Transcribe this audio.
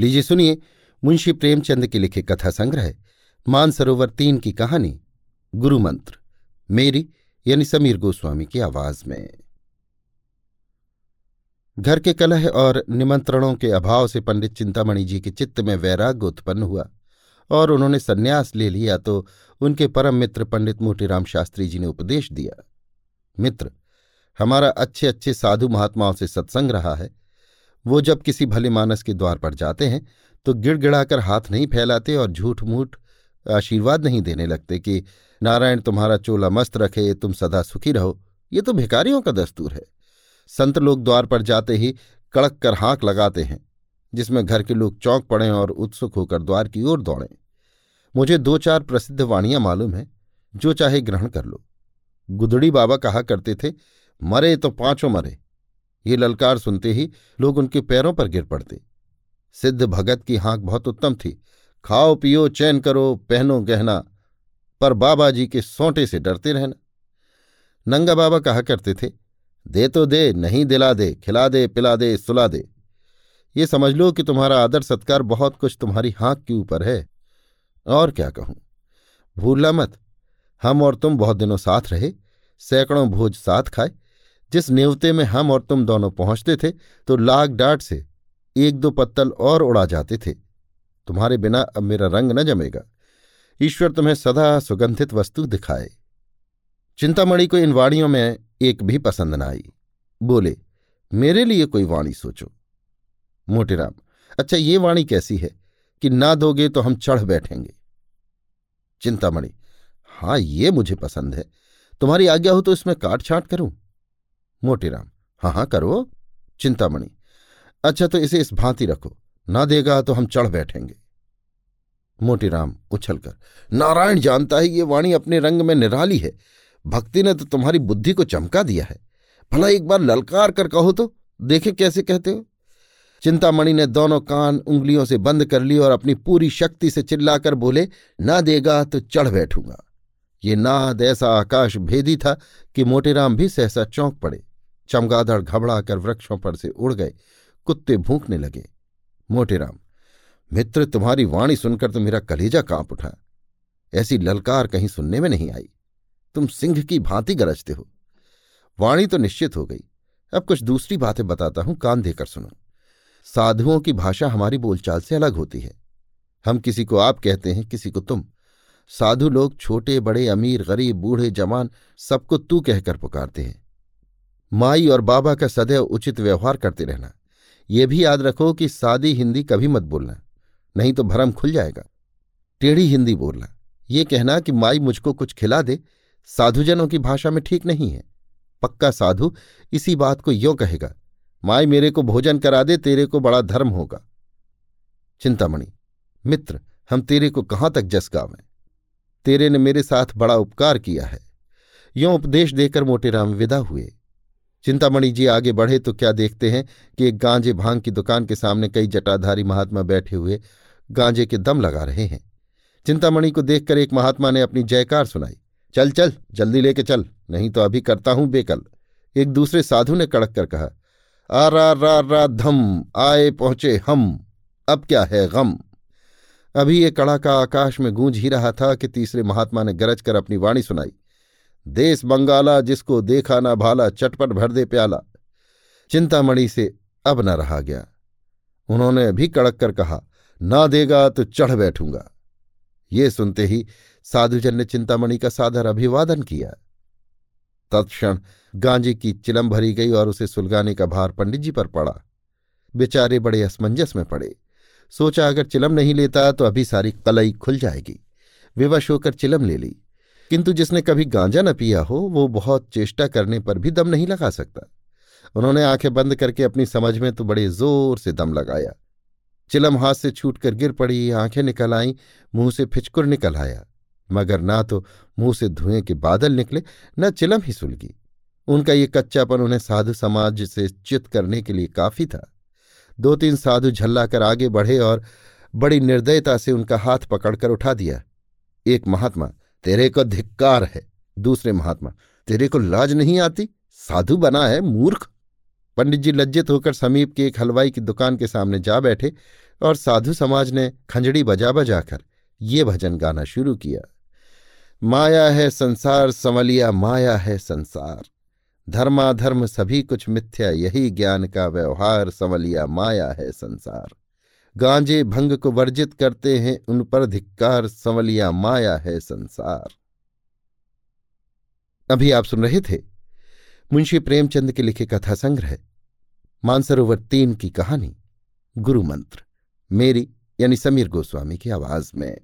लीजिए सुनिए मुंशी प्रेमचंद के लिखे कथा संग्रह, मानसरोवर तीन की कहानी गुरु मंत्र मेरी यानी समीर गोस्वामी की आवाज़ में। घर के कलह और निमंत्रणों के अभाव से पंडित चिंतामणि जी के चित्त में वैराग्य उत्पन्न हुआ और उन्होंने सन्यास ले लिया तो उनके परम मित्र पंडित मोटीराम शास्त्री जी ने उपदेश दिया, मित्र, हमारा अच्छे अच्छे साधु महात्माओं से सत्संग रहा है वो जब किसी भले मानस के द्वार पर जाते हैं तो गिड़गिड़ाकर हाथ नहीं फैलाते और झूठ मूठ आशीर्वाद नहीं देने लगते कि, नारायण, तुम्हारा चोला मस्त रखे, तुम सदा सुखी रहो। ये तो भिकारियों का दस्तूर है। संत लोग द्वार पर जाते ही कड़क कर हाँक लगाते हैं, जिसमें घर के लोग चौंक पड़े और उत्सुक होकर द्वार की ओर दौड़ें। मुझे दो चार प्रसिद्ध वाणियाँ मालूम हैं, जो चाहे ग्रहण कर लो। गुदड़ी बाबा कहा करते थे, मरे तो पाँचों मरे ये ललकार सुनते ही लोग उनके पैरों पर गिर पड़ते। सिद्ध भगत की हाँक बहुत उत्तम थी। खाओ, पियो, चैन करो, पहनो गहना, पर बाबा जी के सोंटे से डरते रहना। नंगा बाबा कहा करते थे, दे तो दे, नहीं दिला दे, खिला दे, पिला दे, सुला दे। ये समझ लो कि तुम्हारा आदर सत्कार बहुत कुछ तुम्हारी हाँक के ऊपर है। और क्या कहूँ? भूलना मत। हम और तुम बहुत दिनों साथ रहे, सैकड़ों भोज साथ खाए जिस नेवते में हम और तुम दोनों पहुँचते थे तो लाग डाट से एक दो पत्तल और उड़ा जाते थे। तुम्हारे बिना अब मेरा रंग न जमेगा। ईश्वर तुम्हें सदा सुगंधित वस्तु दिखाए। चिंतामणि को इन वाणियों में एक भी पसंद न आई। बोले, मेरे लिए कोई वाणी सोचो। मोटेराम अच्छा ये वाणी कैसी है कि ना दोगे तो हम चढ़ बैठेंगे। चिंतामणि हाँ ये मुझे पसंद है। तुम्हारी आज्ञा हो तो इसमें काट छाट करूँ? मोटीराम। हाँ हाँ करो। चिंतामणि। अच्छा तो इसे इस भांति रखो। ना देगा तो हम चढ़ बैठेंगे। मोटीराम उछलकर, नारायण जानता है ये वाणी अपने रंग में निराली है। भक्ति ने तो तुम्हारी बुद्धि को चमका दिया है। भला एक बार ललकार कर कहो तो देखे कैसे कहते हो? चिंतामणि ने दोनों कान उंगलियों से बंद कर ली और अपनी पूरी शक्ति से चिल्लाकर बोले, ना देगा तो चढ़ बैठूँगा। ये नाद ऐसा आकाश भेदी था कि मोटेराम भी सहसा चौंक पड़े। चमगादड़ घबराकर वृक्षों पर से उड़ गए। कुत्ते भूखने लगे। मोटेराम, मित्र, तुम्हारी वाणी सुनकर तो मेरा कलेजा काँप उठा। ऐसी ललकार कहीं सुनने में नहीं आई। तुम सिंह की भांति गरजते हो। वाणी तो निश्चित हो गई। अब कुछ दूसरी बातें बताता हूँ, कान देकर सुनो। साधुओं की भाषा हमारी बोलचाल से अलग होती है। हम किसी को आप कहते हैं, किसी को तुम। साधु लोग छोटे, बड़े, अमीर, गरीब, बूढ़े, जवान, सबको तू कहकर पुकारते हैं। माई और बाबा का सदैव उचित व्यवहार करते रहना। यह भी याद रखो कि सादी हिंदी कभी मत बोलना, नहीं तो भरम खुल जाएगा। टेढ़ी हिंदी बोलना, ये कहना कि माई मुझको कुछ खिला दे, साधुजनों की भाषा में ठीक नहीं है। पक्का साधु इसी बात को यो कहेगा, माई मेरे को भोजन करा दे, तेरे को बड़ा धर्म होगा। चिंतामणि, मित्र, हम तेरे को कहाँ तक जस गावें तेरे ने मेरे साथ बड़ा उपकार किया है। यों उपदेश देकर मोटेराम विदा हुए। चिंतामणि जी आगे बढ़े तो क्या देखते हैं कि एक गांजे भाँग की दुकान के सामने कई जटाधारी महात्मा बैठे हुए गांजे के दम लगा रहे हैं। चिंतामणि को देखकर एक महात्मा ने अपनी जयकार सुनाई। चल चल, जल्दी लेके चल, नहीं तो अभी करता हूँ बेकल। एक दूसरे साधु ने कड़क कर कहा, आ रा रा रा, धम, आए पहुँचे हम, अब क्या है गम? अभी ये कड़ाका आकाश में गूंज ही रहा था कि तीसरे महात्मा ने गरज कर अपनी वाणी सुनाई। देश बंगाला, जिसको देखा ना भाला, चटपट भर दे प्याला। चिंतामणि से अब न रहा गया। उन्होंने भी कड़क कर कहा, ना देगा तो चढ़ बैठूँगा। ये सुनते ही साधुजन ने चिंतामणि का सादर अभिवादन किया। तत्क्षण गांजे की चिलम भरी गई और उसे सुलगाने का भार पंडित जी पर पड़ा। बेचारे बड़े असमंजस में पड़े। सोचा, अगर चिलम नहीं लेता तो अभी सारी कलई खुल जाएगी। विवश होकर चिलम ले ली। किंतु जिसने कभी गांजा न पिया हो, वो बहुत चेष्टा करने पर भी दम नहीं लगा सकता। उन्होंने आँखें बंद करके अपनी समझ में तो बड़े ज़ोर से दम लगाया। चिलम हाथ से छूटकर गिर पड़ी, आँखें निकल आईं, मुँह से फिचकुर निकल आया। मगर ना तो मुँह से धुएँ के बादल निकले, न चिलम ही सुलगी। उनका ये कच्चापन उन्हें साधु समाज से चित करने के लिए काफ़ी था। दो तीन साधु झल्ला कर आगे बढ़े और बड़ी निर्दयता से उनका हाथ पकड़कर उठा दिया। एक महात्मा तेरे को धिक्कार है। दूसरे महात्मा, तेरे को लाज नहीं आती? साधु बना है, मूर्ख। पंडित जी लज्जित होकर समीप के एक हलवाई की दुकान के सामने जा बैठे और साधु समाज ने खंजड़ी बजा बजाकर ये भजन गाना शुरू किया। माया है संसार संवलिया माया है संसार। धर्माधर्म सभी कुछ मिथ्या, यही ज्ञान का व्यवहार संवलिया माया है संसार। गांजे भंग को वर्जित करते हैं, उन पर धिक्कार, संवलिया माया है संसार। अभी आप सुन रहे थे मुंशी प्रेमचंद के लिखे कथा संग्रह, मानसरोवर तीन की कहानी, गुरु मंत्र, मेरी यानी समीर गोस्वामी की आवाज़ में।